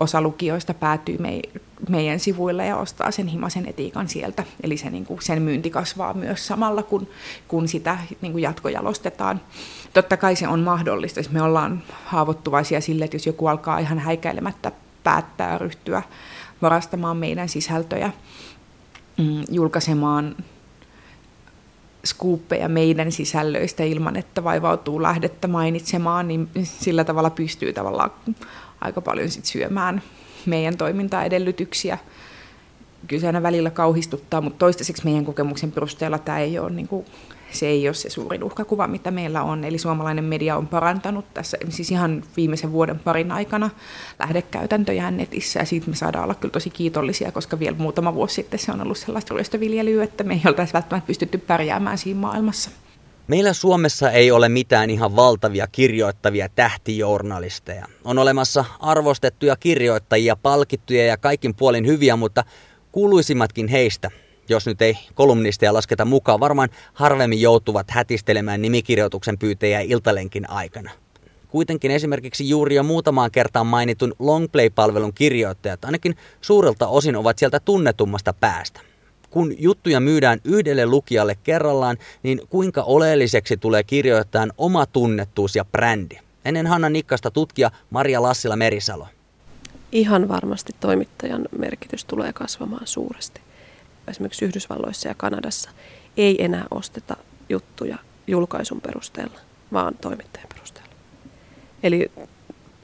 osa lukijoista päätyy me, meidän sivuille ja ostaa sen himasen etiikan sieltä. Eli se, niin kuin, sen myynti kasvaa myös samalla, kun, kun sitä niin kuin jatkojalostetaan. Totta kai se on mahdollista, jos me ollaan haavoittuvaisia sille, että jos joku alkaa ihan häikäilemättä päättää ryhtyä varastamaan meidän sisältöjä, mm, julkaisemaan skuuppeja meidän sisällöistä ilman, että vaivautuu lähdettä mainitsemaan, niin sillä tavalla pystyy tavallaan aika paljon sit syömään meidän toimintaedellytyksiä. Kyllä se aina välillä kauhistuttaa, mutta toistaiseksi meidän kokemuksen perusteella tämä ei ole, niin kuin, se ei ole se suurin uhkakuva, mitä meillä on. Eli suomalainen media on parantanut tässä siis ihan viimeisen vuoden parin aikana lähdekäytäntöjään netissä, ja siitä me saadaan olla kyllä tosi kiitollisia, koska vielä muutama vuosi sitten se on ollut sellaista ryöstöviljelyä, että me ei oltaisi välttämättä pystytty pärjäämään siinä maailmassa. Meillä Suomessa ei ole mitään ihan valtavia kirjoittavia tähtijournalisteja. On olemassa arvostettuja kirjoittajia, palkittuja ja kaikin puolin hyviä, mutta kuuluisimmatkin heistä, jos nyt ei kolumnisteja lasketa mukaan, varmaan harvemmin joutuvat hätistelemään nimikirjoituksen pyytäjiä iltalenkin aikana. Kuitenkin esimerkiksi juuri jo muutamaan kertaan mainitun Longplay-palvelun kirjoittajat ainakin suurelta osin ovat sieltä tunnetummasta päästä kun juttuja myydään yhdelle lukijalle kerrallaan, niin kuinka oleelliseksi tulee kirjoittajan oma tunnettuus ja brändi? Ennen Hanna Nikkasta tutkija Maria Lassila Merisalo. Ihan varmasti toimittajan merkitys tulee kasvamaan suuresti. Esimerkiksi Yhdysvalloissa ja Kanadassa ei enää osteta juttuja julkaisun perusteella, vaan toimittajan perusteella. Eli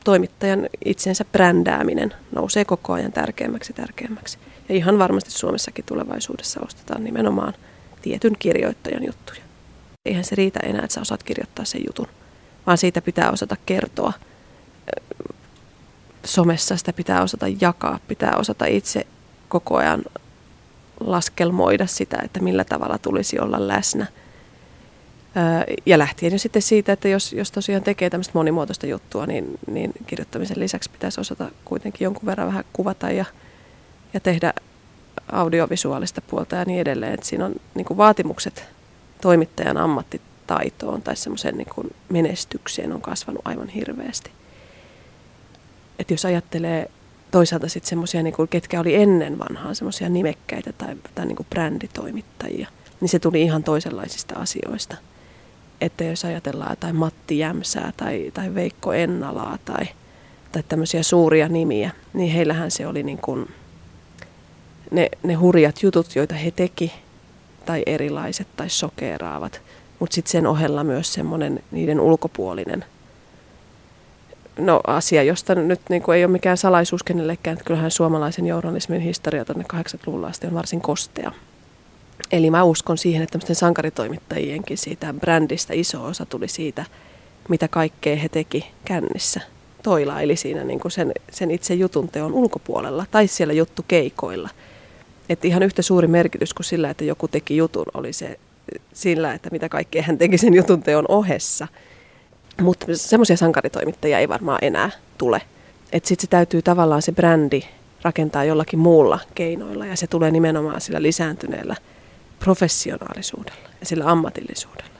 toimittajan itsensä brändääminen nousee koko ajan tärkeämmäksi tärkeämmäksi. Ja ihan varmasti Suomessakin tulevaisuudessa ostetaan nimenomaan tietyn kirjoittajan juttuja. Eihän se riitä enää, että sä osaat kirjoittaa sen jutun, vaan siitä pitää osata kertoa. Somessa sitä pitää osata jakaa, pitää osata itse koko ajan laskelmoida sitä, että millä tavalla tulisi olla läsnä. Ja lähtien jo sitten siitä, että jos, jos tosiaan tekee tämmöistä monimuotoista juttua, niin, niin kirjoittamisen lisäksi pitäisi osata kuitenkin jonkun verran vähän kuvata ja ja tehdä audiovisuaalista puolta ja niin edelleen. Et siinä on niin kuin vaatimukset toimittajan ammattitaitoon tai semmoiseen niin menestykseen on kasvanut aivan hirveästi. Et jos ajattelee toisaalta sitten semmoisia, niin ketkä oli ennen vanhaa semmoisia nimekkäitä tai, tai niin kuin bränditoimittajia, niin se tuli ihan toisenlaisista asioista. Että jos ajatellaan jotain Matti Jämsää tai, tai Veikko Ennalaa tai, tai tämmöisiä suuria nimiä, niin heillähän se oli niin kuin – ne, ne hurjat jutut, joita he teki, tai erilaiset tai sokeraavat, mutta sitten sen ohella myös semmoinen niiden ulkopuolinen no, asia, josta nyt niin kuin ei ole mikään salaisuus kenellekään, että kyllähän suomalaisen journalismin historia tuonne 80-luvulla asti on varsin kostea. Eli mä uskon siihen, että tämmöisten sankaritoimittajienkin siitä brändistä iso osa tuli siitä, mitä kaikkea he teki kännissä. Toilaili siinä niin kuin sen, sen itse jutun teon ulkopuolella tai siellä juttukeikoilla – että ihan yhtä suuri merkitys kuin sillä, että joku teki jutun, oli se, sillä, että mitä kaikkea hän teki sen jutun teon ohessa. Mutta semmoisia sankaritoimittajia ei varmaan enää tule. Että sitten se täytyy tavallaan se brändi rakentaa jollakin muulla keinoilla ja se tulee nimenomaan sillä lisääntyneellä professionaalisuudella ja sillä ammatillisuudella.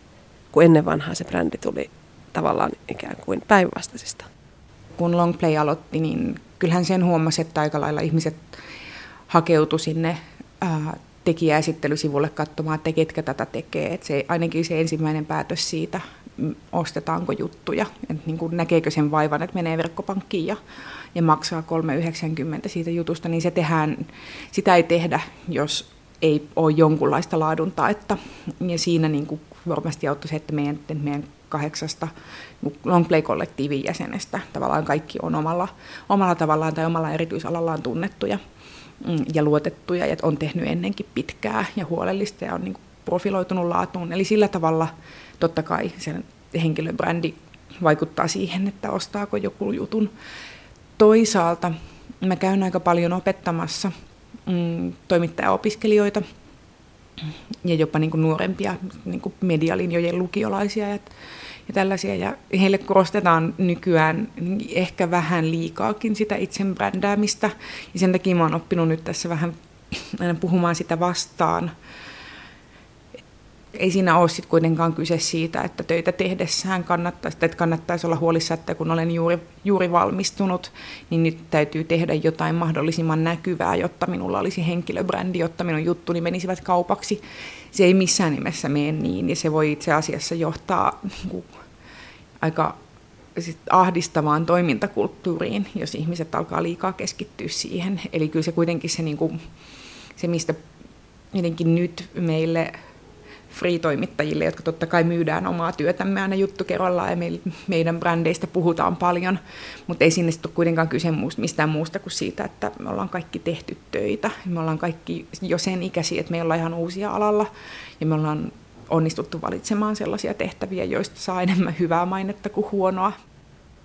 Kun ennen vanhaa se brändi tuli tavallaan ikään kuin päinvastaisista. Kun Longplay aloitti, niin kyllähän sen huomasi, että aika lailla ihmiset hakeutu sinne ää, tekijäesittelysivulle katsomaan, että ketkä tätä tekee. Että se, ainakin se ensimmäinen päätös siitä, ostetaanko juttuja, että niin kuin näkeekö sen vaivan, että menee verkkopankkiin ja, ja maksaa 3,90 siitä jutusta, niin se tehdään, sitä ei tehdä, jos ei ole jonkunlaista laadun taetta. Ja siinä niin kuin varmasti auttoi se, että meidän, että meidän kahdeksasta Longplay-kollektiivin jäsenestä tavallaan kaikki on omalla, omalla tavallaan tai omalla erityisalallaan tunnettuja mm, ja luotettuja ja on tehnyt ennenkin pitkää ja huolellista ja on niin kuin profiloitunut laatuun. Eli sillä tavalla totta kai sen henkilöbrändi vaikuttaa siihen, että ostaako joku jutun. Toisaalta mä käyn aika paljon opettamassa mm, toimittajaopiskelijoita ja jopa niin kuin nuorempia niin kuin medialinjojen lukiolaisia ja, ja tällaisia. Ja heille korostetaan nykyään ehkä vähän liikaakin sitä itse brändäämistä. Ja sen takia mä oon oppinut nyt tässä vähän aina puhumaan sitä vastaan ei siinä ole sit kuitenkaan kyse siitä, että töitä tehdessään kannattaisi, että kannattaisi olla huolissa, että kun olen juuri, juuri valmistunut, niin nyt täytyy tehdä jotain mahdollisimman näkyvää, jotta minulla olisi henkilöbrändi, jotta minun juttuni menisivät kaupaksi. Se ei missään nimessä mene niin, ja se voi itse asiassa johtaa niinku aika ahdistavaan toimintakulttuuriin, jos ihmiset alkaa liikaa keskittyä siihen. Eli kyllä se kuitenkin se, niin kuin, se mistä jotenkin nyt meille free-toimittajille, jotka totta kai myydään omaa työtämme aina juttu kerrallaan ja meidän brändeistä puhutaan paljon, mutta ei sinne ole kuitenkaan kyse mistään muusta kuin siitä, että me ollaan kaikki tehty töitä. Me ollaan kaikki jo sen ikäisiä, että me ollaan ihan uusia alalla ja me ollaan onnistuttu valitsemaan sellaisia tehtäviä, joista saa enemmän hyvää mainetta kuin huonoa.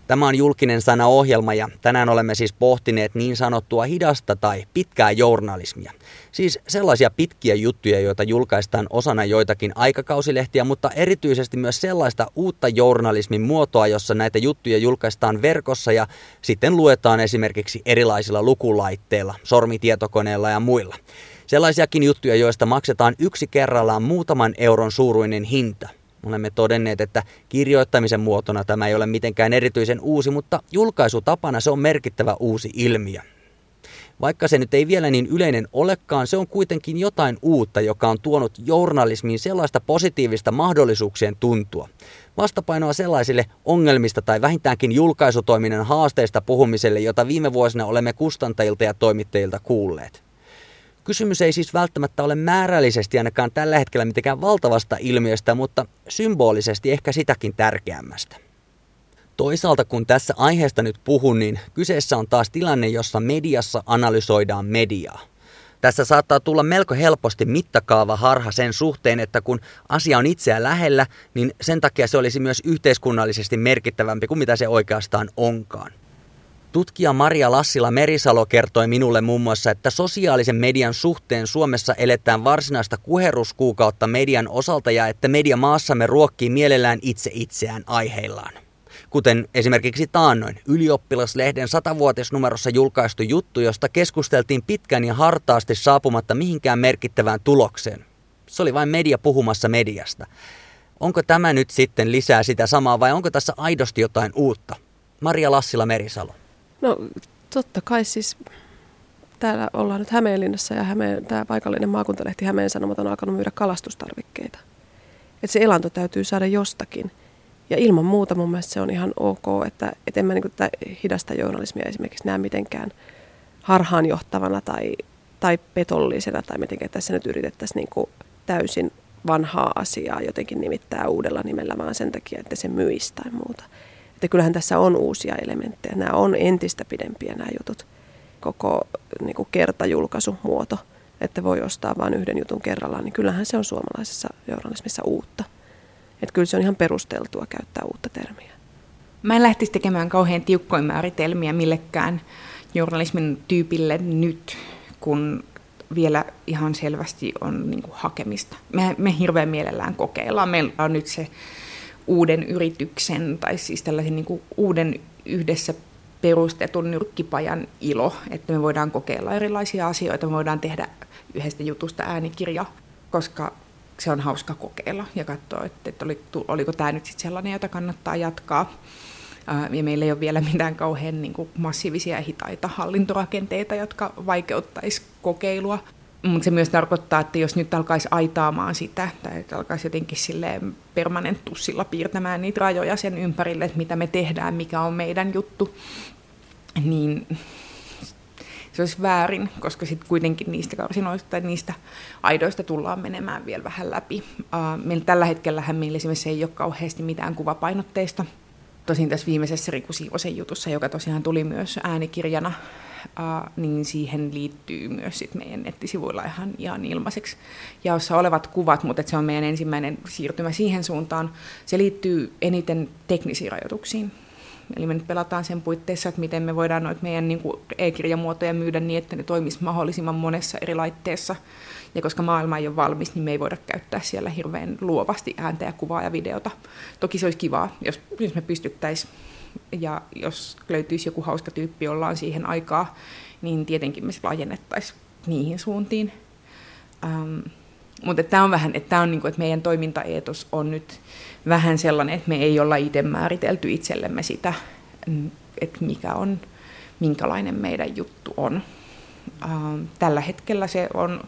Tämä on julkinen sana ohjelma ja tänään olemme siis pohtineet niin sanottua hidasta tai pitkää journalismia. Siis sellaisia pitkiä juttuja, joita julkaistaan osana joitakin aikakausilehtiä, mutta erityisesti myös sellaista uutta journalismin muotoa, jossa näitä juttuja julkaistaan verkossa ja sitten luetaan esimerkiksi erilaisilla lukulaitteilla, sormitietokoneella ja muilla. Sellaisiakin juttuja, joista maksetaan yksi kerrallaan muutaman euron suuruinen hinta – Olemme todenneet, että kirjoittamisen muotona tämä ei ole mitenkään erityisen uusi, mutta julkaisutapana se on merkittävä uusi ilmiö. Vaikka se nyt ei vielä niin yleinen olekaan, se on kuitenkin jotain uutta, joka on tuonut journalismiin sellaista positiivista mahdollisuuksien tuntua. Vastapainoa sellaisille ongelmista tai vähintäänkin julkaisutoiminnan haasteista puhumiselle, jota viime vuosina olemme kustantajilta ja toimittajilta kuulleet. Kysymys ei siis välttämättä ole määrällisesti ainakaan tällä hetkellä mitenkään valtavasta ilmiöstä, mutta symbolisesti ehkä sitäkin tärkeämmästä. Toisaalta kun tässä aiheesta nyt puhun, niin kyseessä on taas tilanne, jossa mediassa analysoidaan mediaa. Tässä saattaa tulla melko helposti mittakaava harha sen suhteen, että kun asia on itseä lähellä, niin sen takia se olisi myös yhteiskunnallisesti merkittävämpi kuin mitä se oikeastaan onkaan. Tutkija Maria Lassila Merisalo kertoi minulle muun muassa, että sosiaalisen median suhteen Suomessa eletään varsinaista kuheruskuukautta median osalta ja että media maassamme ruokkii mielellään itse itseään aiheillaan. Kuten esimerkiksi taannoin ylioppilaslehden satavuotisnumerossa julkaistu juttu, josta keskusteltiin pitkän ja hartaasti saapumatta mihinkään merkittävään tulokseen. Se oli vain media puhumassa mediasta. Onko tämä nyt sitten lisää sitä samaa vai onko tässä aidosti jotain uutta? Maria Lassila Merisalo. No totta kai siis täällä ollaan nyt Hämeenlinnassa ja Hämeen, tämä paikallinen maakuntalehti Hämeen Sanomat on alkanut myydä kalastustarvikkeita. Että se elanto täytyy saada jostakin. Ja ilman muuta mun mielestä se on ihan ok, että, että en mä niin tätä hidasta journalismia esimerkiksi näe mitenkään harhaanjohtavana tai, tai petollisena tai mitenkään tässä nyt yritettäisiin niin täysin vanhaa asiaa jotenkin nimittää uudella nimellä, vaan sen takia, että se myisi tai muuta. Että kyllähän tässä on uusia elementtejä. Nämä on entistä pidempiä nämä jutut. Koko niin kuin kertajulkaisumuoto, että voi ostaa vain yhden jutun kerrallaan, niin kyllähän se on suomalaisessa journalismissa uutta. Että kyllä se on ihan perusteltua käyttää uutta termiä. Mä en lähtisi tekemään kauhean tiukkoja määritelmiä millekään journalismin tyypille nyt, kun vielä ihan selvästi on niin hakemista. Me, me hirveän mielellään kokeillaan. Meillä on nyt se uuden yrityksen tai siis tällaisen niin kuin uuden yhdessä perustetun nyrkkipajan ilo, että me voidaan kokeilla erilaisia asioita, me voidaan tehdä yhdestä jutusta äänikirja, koska se on hauska kokeilla ja katsoa, että, että oliko tämä nyt sitten sellainen, jota kannattaa jatkaa. Ja meillä ei ole vielä mitään kauhean niin kuin massiivisia hitaita hallintorakenteita, jotka vaikeuttaisi kokeilua. Mutta se myös tarkoittaa, että jos nyt alkaisi aitaamaan sitä, tai että alkaisi jotenkin silleen permanenttussilla piirtämään niitä rajoja sen ympärille, että mitä me tehdään, mikä on meidän juttu, niin se olisi väärin, koska sitten kuitenkin niistä karsinoista tai niistä aidoista tullaan menemään vielä vähän läpi. meillä tällä hetkellä meillä esimerkiksi ei ole kauheasti mitään kuvapainotteista. Tosin tässä viimeisessä Riku Siivosen jutussa, joka tosiaan tuli myös äänikirjana, niin siihen liittyy myös sit meidän nettisivuilla ihan, ihan ilmaiseksi jaossa olevat kuvat, mutta se on meidän ensimmäinen siirtymä siihen suuntaan. Se liittyy eniten teknisiin rajoituksiin. Eli me nyt pelataan sen puitteissa, että miten me voidaan noita meidän niin e-kirjamuotoja myydä niin, että ne toimisi mahdollisimman monessa eri laitteessa. Ja koska maailma ei ole valmis, niin me ei voida käyttää siellä hirveän luovasti ääntä ja kuvaa ja videota. Toki se olisi kivaa, jos, jos me pystyttäisiin ja jos löytyisi joku hauska tyyppi, jolla on siihen aikaa, niin tietenkin me laajennettaisiin niihin suuntiin. Ähm, mutta tämä on vähän, että, on niinku, että meidän toimintaeetos on nyt vähän sellainen, että me ei olla itse määritelty itsellemme sitä, mm, että mikä on, minkälainen meidän juttu on. Ähm, tällä hetkellä se on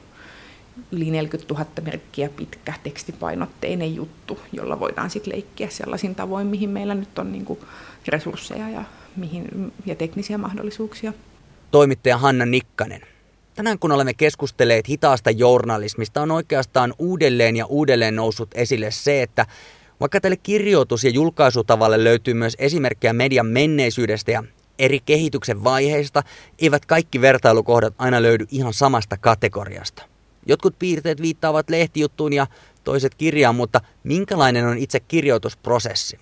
yli 40 000 merkkiä pitkä tekstipainotteinen juttu, jolla voidaan sitten leikkiä sellaisin tavoin, mihin meillä nyt on niinku resursseja ja, mihin, ja teknisiä mahdollisuuksia. Toimittaja Hanna Nikkanen. Tänään kun olemme keskustelleet hitaasta journalismista, on oikeastaan uudelleen ja uudelleen noussut esille se, että vaikka tälle kirjoitus- ja julkaisutavalle löytyy myös esimerkkejä median menneisyydestä ja eri kehityksen vaiheista, eivät kaikki vertailukohdat aina löydy ihan samasta kategoriasta. Jotkut piirteet viittaavat lehtijuttuun ja toiset kirjaan, mutta minkälainen on itse kirjoitusprosessi?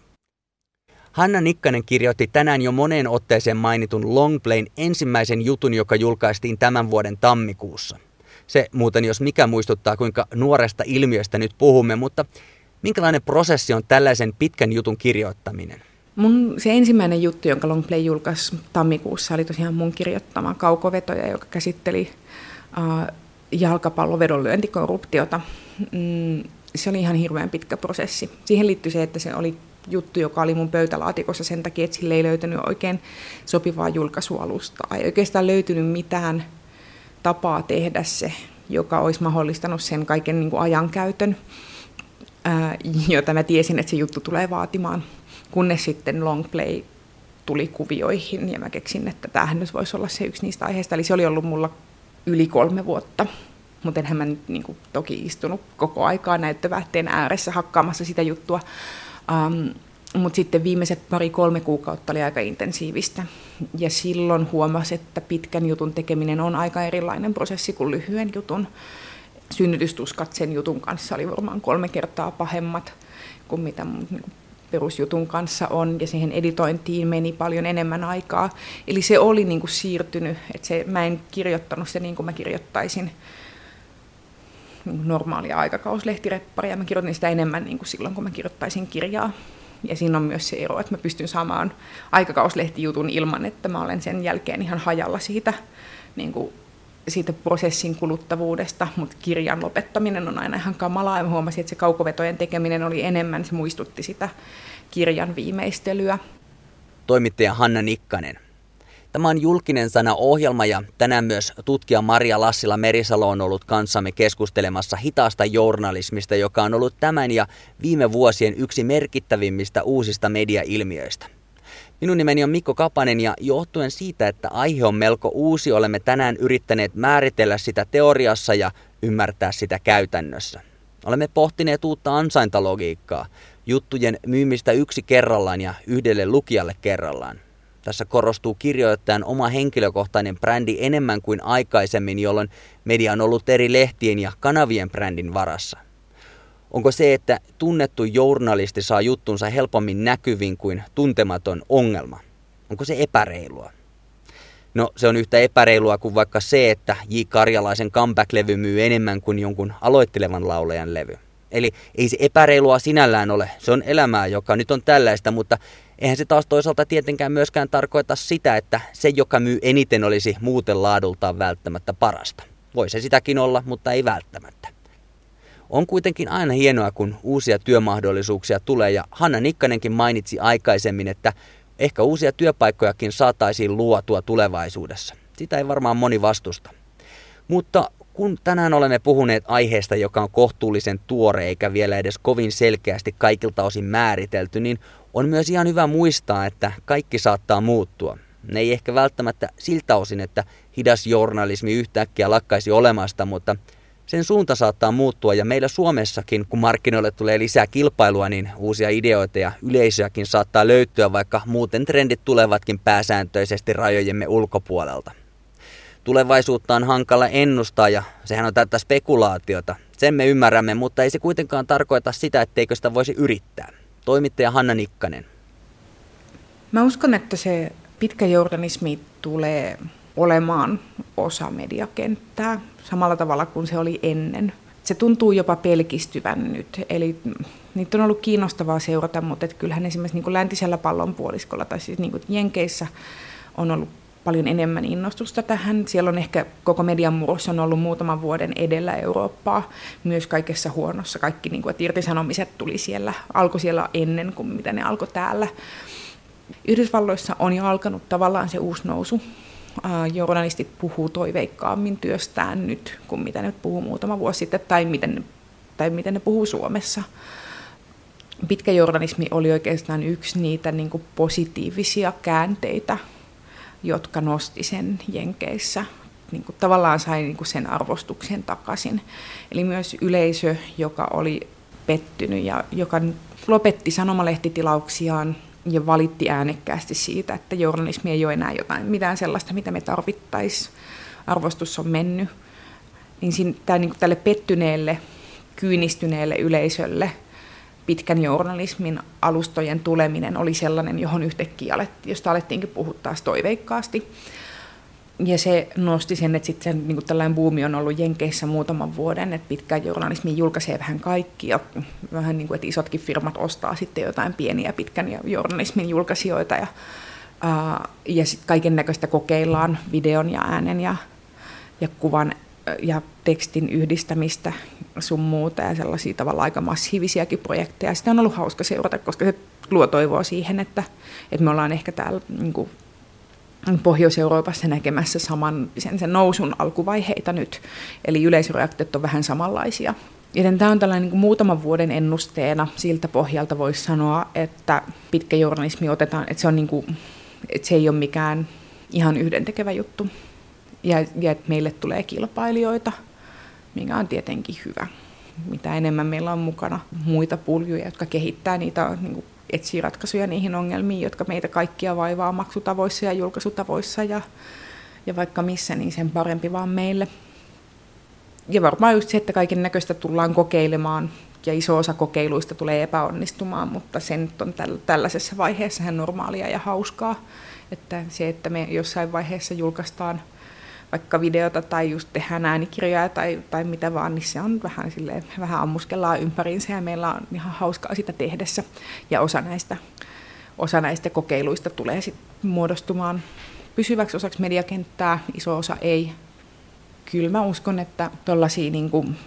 Hanna Nikkanen kirjoitti tänään jo moneen otteeseen mainitun Longplayn ensimmäisen jutun, joka julkaistiin tämän vuoden tammikuussa. Se muuten jos mikä muistuttaa, kuinka nuoresta ilmiöstä nyt puhumme, mutta minkälainen prosessi on tällaisen pitkän jutun kirjoittaminen? Mun se ensimmäinen juttu, jonka Longplay julkaisi tammikuussa, oli tosiaan mun kirjoittama kaukovetoja, joka käsitteli uh, jalkapallon vedonlyöntikorruptiota. Mm, se oli ihan hirveän pitkä prosessi. Siihen liittyy se, että se oli juttu, joka oli mun pöytälaatikossa sen takia, että sille ei löytänyt oikein sopivaa julkaisualustaa. Ei oikeastaan löytynyt mitään tapaa tehdä se, joka olisi mahdollistanut sen kaiken niin kuin ajankäytön, ää, jota mä tiesin, että se juttu tulee vaatimaan. Kunnes sitten Longplay tuli kuvioihin ja mä keksin, että tämähän nyt voisi olla se yksi niistä aiheista. Eli se oli ollut mulla yli kolme vuotta. Mutta enhän mä nyt niin kuin, toki istunut koko aikaa näyttövähteen ääressä hakkaamassa sitä juttua. Um, mutta sitten viimeiset pari-kolme kuukautta oli aika intensiivistä. Ja silloin huomasi, että pitkän jutun tekeminen on aika erilainen prosessi kuin lyhyen jutun. Synnytystuskat sen jutun kanssa oli varmaan kolme kertaa pahemmat kuin mitä mun niin perusjutun kanssa on, ja siihen editointiin meni paljon enemmän aikaa. Eli se oli niin kuin siirtynyt, että se, mä en kirjoittanut sitä niin kuin mä kirjoittaisin niin normaalia aikakauslehtirepparia. Mä kirjoitin sitä enemmän niin kuin silloin, kun mä kirjoittaisin kirjaa. Ja siinä on myös se ero, että mä pystyn saamaan aikakauslehtijutun ilman, että mä olen sen jälkeen ihan hajalla siitä, niin kuin, siitä prosessin kuluttavuudesta, mutta kirjan lopettaminen on aina ihan kamalaa. Mä huomasin, että se kaukovetojen tekeminen oli enemmän, se muistutti sitä kirjan viimeistelyä. Toimittaja Hanna Nikkanen. Tämä on julkinen sana ohjelma ja tänään myös tutkija Maria Lassila Merisalo on ollut kanssamme keskustelemassa hitaasta journalismista, joka on ollut tämän ja viime vuosien yksi merkittävimmistä uusista mediailmiöistä. Minun nimeni on Mikko Kapanen ja johtuen siitä, että aihe on melko uusi, olemme tänään yrittäneet määritellä sitä teoriassa ja ymmärtää sitä käytännössä. Olemme pohtineet uutta ansaintalogiikkaa, juttujen myymistä yksi kerrallaan ja yhdelle lukijalle kerrallaan. Tässä korostuu kirjoittajan oma henkilökohtainen brändi enemmän kuin aikaisemmin, jolloin media on ollut eri lehtien ja kanavien brändin varassa. Onko se, että tunnettu journalisti saa juttunsa helpommin näkyviin kuin tuntematon ongelma? Onko se epäreilua? No se on yhtä epäreilua kuin vaikka se, että J. Karjalaisen comeback-levy myy enemmän kuin jonkun aloittelevan laulajan levy. Eli ei se epäreilua sinällään ole, se on elämää, joka nyt on tällaista, mutta eihän se taas toisaalta tietenkään myöskään tarkoita sitä, että se, joka myy eniten, olisi muuten laadultaan välttämättä parasta. Voi se sitäkin olla, mutta ei välttämättä. On kuitenkin aina hienoa, kun uusia työmahdollisuuksia tulee ja Hanna Nikkanenkin mainitsi aikaisemmin, että ehkä uusia työpaikkojakin saataisiin luotua tulevaisuudessa. Sitä ei varmaan moni vastusta. Mutta kun tänään olemme puhuneet aiheesta, joka on kohtuullisen tuore eikä vielä edes kovin selkeästi kaikilta osin määritelty, niin on myös ihan hyvä muistaa, että kaikki saattaa muuttua. Ne ei ehkä välttämättä siltä osin, että hidas journalismi yhtäkkiä lakkaisi olemasta, mutta sen suunta saattaa muuttua ja meillä Suomessakin, kun markkinoille tulee lisää kilpailua, niin uusia ideoita ja yleisöäkin saattaa löytyä, vaikka muuten trendit tulevatkin pääsääntöisesti rajojemme ulkopuolelta. Tulevaisuutta on hankala ennustaa ja sehän on täyttä spekulaatiota. Sen me ymmärrämme, mutta ei se kuitenkaan tarkoita sitä, etteikö sitä voisi yrittää. Toimittaja Hanna Nikkanen. Mä uskon, että se pitkä journalismi tulee olemaan osa mediakenttää samalla tavalla kuin se oli ennen. Se tuntuu jopa pelkistyvän nyt, eli niitä on ollut kiinnostavaa seurata, mutta kyllähän esimerkiksi niin kuin läntisellä pallonpuoliskolla tai siis niin kuin Jenkeissä on ollut paljon enemmän innostusta tähän. Siellä on ehkä koko median murros on ollut muutaman vuoden edellä Eurooppaa, myös kaikessa huonossa. Kaikki niin kuin, että irtisanomiset tuli siellä, alkoi siellä ennen kuin mitä ne alkoi täällä. Yhdysvalloissa on jo alkanut tavallaan se uusi nousu. Journalistit puhuu toiveikkaammin työstään nyt kuin mitä ne puhuu muutama vuosi sitten tai miten, tai miten ne puhuu Suomessa. Pitkä journalismi oli oikeastaan yksi niitä niin kuin positiivisia käänteitä jotka nosti sen Jenkeissä. Niin kuin tavallaan sai niin kuin sen arvostuksen takaisin. Eli myös yleisö, joka oli pettynyt ja joka lopetti sanomalehtitilauksiaan ja valitti äänekkäästi siitä, että journalismi ei ole enää jotain, mitään sellaista, mitä me tarvittaisiin. Arvostus on mennyt. Niin siinä, tämä, niin tälle pettyneelle, kyynistyneelle yleisölle – pitkän journalismin alustojen tuleminen oli sellainen, johon yhtäkkiä alettiin, josta alettiinkin puhua taas toiveikkaasti. Ja se nosti sen, että sitten niin tällainen buumi on ollut Jenkeissä muutaman vuoden, että pitkä journalismi julkaisee vähän kaikkia. Vähän niin kuin, että isotkin firmat ostaa sitten jotain pieniä pitkän journalismin julkaisijoita. Ja, ja sitten kaiken näköistä kokeillaan videon ja äänen ja, ja kuvan ja tekstin yhdistämistä sun muuta ja sellaisia tavalla aika massiivisiakin projekteja. Sitä on ollut hauska seurata, koska se luo toivoa siihen, että, että me ollaan ehkä täällä niin kuin Pohjois-Euroopassa näkemässä saman sen, sen nousun alkuvaiheita nyt. Eli yleisöreaktiot on vähän samanlaisia. Joten tämä on tällainen niin muutaman vuoden ennusteena. Siltä pohjalta voisi sanoa, että pitkä journalismi otetaan, että se, on niin kuin, että se ei ole mikään ihan yhdentekevä juttu ja, ja että meille tulee kilpailijoita, mikä on tietenkin hyvä. Mitä enemmän meillä on mukana muita puljuja, jotka kehittää niitä, niin kuin etsii ratkaisuja niihin ongelmiin, jotka meitä kaikkia vaivaa maksutavoissa ja julkaisutavoissa ja, ja vaikka missä, niin sen parempi vaan meille. Ja varmaan just se, että kaiken näköistä tullaan kokeilemaan ja iso osa kokeiluista tulee epäonnistumaan, mutta se nyt on tällaisessa vaiheessa normaalia ja hauskaa. Että se, että me jossain vaiheessa julkaistaan – vaikka videota tai just tehdään äänikirjoja tai, tai mitä vaan, niin se on vähän silleen, vähän ammuskellaan ympäriinsä ja meillä on ihan hauskaa sitä tehdessä. Ja osa näistä, osa näistä kokeiluista tulee sitten muodostumaan pysyväksi osaksi mediakenttää, iso osa ei. Kyllä mä uskon, että tuollaisia niin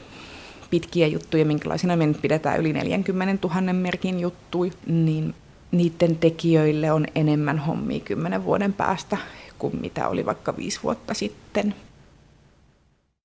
pitkiä juttuja, minkälaisina me nyt pidetään yli 40 000 merkin juttui, niin niiden tekijöille on enemmän hommia kymmenen vuoden päästä kuin mitä oli vaikka viisi vuotta sitten.